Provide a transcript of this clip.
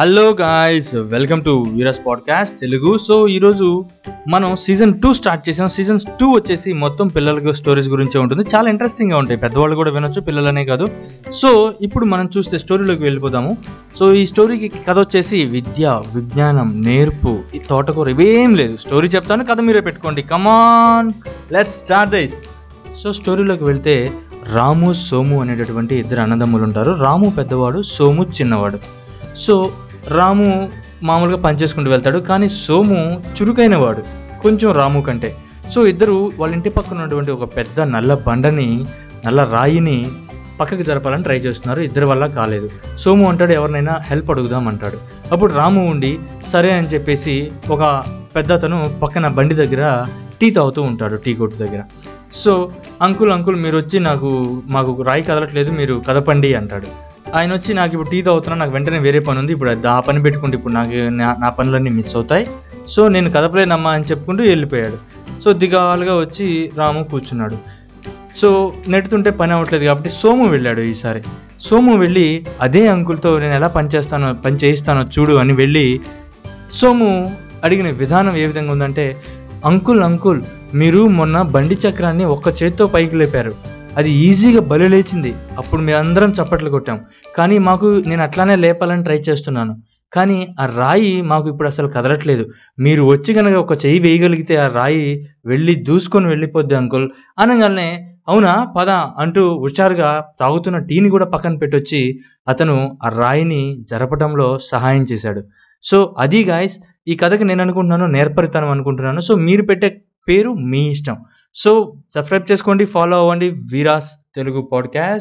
Hello guys welcome to వీరస్ podcast Telugu so ఈరోజు మనం సీజన్ టూ స్టార్ట్ చేసాం. సీజన్ టూ వచ్చేసి మొత్తం పిల్లలకు స్టోరీస్ గురించే ఉంటుంది. చాలా ఇంట్రెస్టింగ్గా ఉంటాయి. పెద్దవాళ్ళు కూడా వినొచ్చు పిల్లలనే కాదు. సో ఇప్పుడు మనం చూస్తే స్టోరీలోకి వెళ్ళిపోదాము. సో ఈ స్టోరీకి కథ వచ్చేసి విద్య విజ్ఞానం నేర్పు ఈ తోటకూర ఇవేం లేదు. స్టోరీ చెప్తాను కథ మీరే పెట్టుకోండి. Come on let's start this so స్టోరీలోకి వెళ్తే రాము సోము అనేటటువంటి ఇద్దరు అన్నదమ్ములు ఉంటారు. రాము పెద్దవాడు సోము చిన్నవాడు. సో రాము మామూలుగా పనిచేసుకుంటూ వెళ్తాడు కానీ సోము చురుకైన వాడు కొంచెం రాము కంటే. సో ఇద్దరు వాళ్ళ ఇంటి పక్కన ఉన్నటువంటి ఒక పెద్ద నల్ల బండని నల్ల రాయిని పక్కకి జరపాలని ట్రై చేస్తున్నారు ఇద్దరి వల్ల కాలేదు. సోము అంటాడు ఎవరినైనా హెల్ప్ అడుగుదాం అంటాడు. అప్పుడు రాము ఉండి సరే అని చెప్పేసి ఒక పెద్ద అతను పక్కన బండి దగ్గర టీ తాగుతూ ఉంటాడు టీ కొట్టు దగ్గర. సో అంకుల్ అంకుల్ మీరు వచ్చి నాకు మాకు రాయి కదలట్లేదు మీరు కదపండి అంటాడు. ఆయన వచ్చి నాకు ఇప్పుడు టీ తాగుతున్నా నాకు వెంటనే వేరే పని ఉంది. ఇప్పుడు ఆ పని పెట్టుకుంటే ఇప్పుడు నాకు నా- నా పనులన్నీ మిస్ అవుతాయి. సో నేను కదపలేనమ్మా అని చెప్పుకుంటూ వెళ్ళిపోయాడు. సో దిగాలుగా వచ్చి రాము కూర్చున్నాడు. సో నెట్టుతుంటే పని అవ్వట్లేదు కాబట్టి సోము వెళ్ళాడు ఈసారి. సోము వెళ్ళి అదే అంకుల్తో నేను ఎలా పనిచేస్తానో పని చేయిస్తానో చూడు అని వెళ్ళి సోము అడిగిన విధానం ఏ విధంగా ఉందంటే అంకుల్ అంకుల్ మీరు మొన్న బండి చక్రాన్ని ఒక్క చేత్తో పైకి లేపారు. అది ఈజీగా బలి లేచింది. అప్పుడు మేము అందరం చప్పట్లు కొట్టాం. కానీ మాకు నేను అట్లానే లేపాలని ట్రై చేస్తున్నాను. కానీ ఆ రాయి మాకు ఇప్పుడు అసలు కదలట్లేదు. మీరు వచ్చి కనుక ఒక చెయ్యి వేయగలిగితే ఆ రాయి వెళ్ళి దూసుకొని వెళ్ళిపోద్ది అంకుల్. అనగానే అవునా పద అంటూ హుషారుగా తాగుతున్న టీని కూడా పక్కన పెట్టొచ్చి అతను ఆ రాయిని జరపడంలో సహాయం చేశాడు. సో అది గాయస్ ఈ కథకి నేను అనుకుంటున్నాను నేర్పరితనం అనుకుంటున్నాను. సో మీరు పెట్టే పేరు మీ ఇష్టం. సో సబ్స్క్రైబ్ చేసుకోండి ఫాలో అవ్వండి. వీరాస్ తెలుగు పాడ్కాస్ట్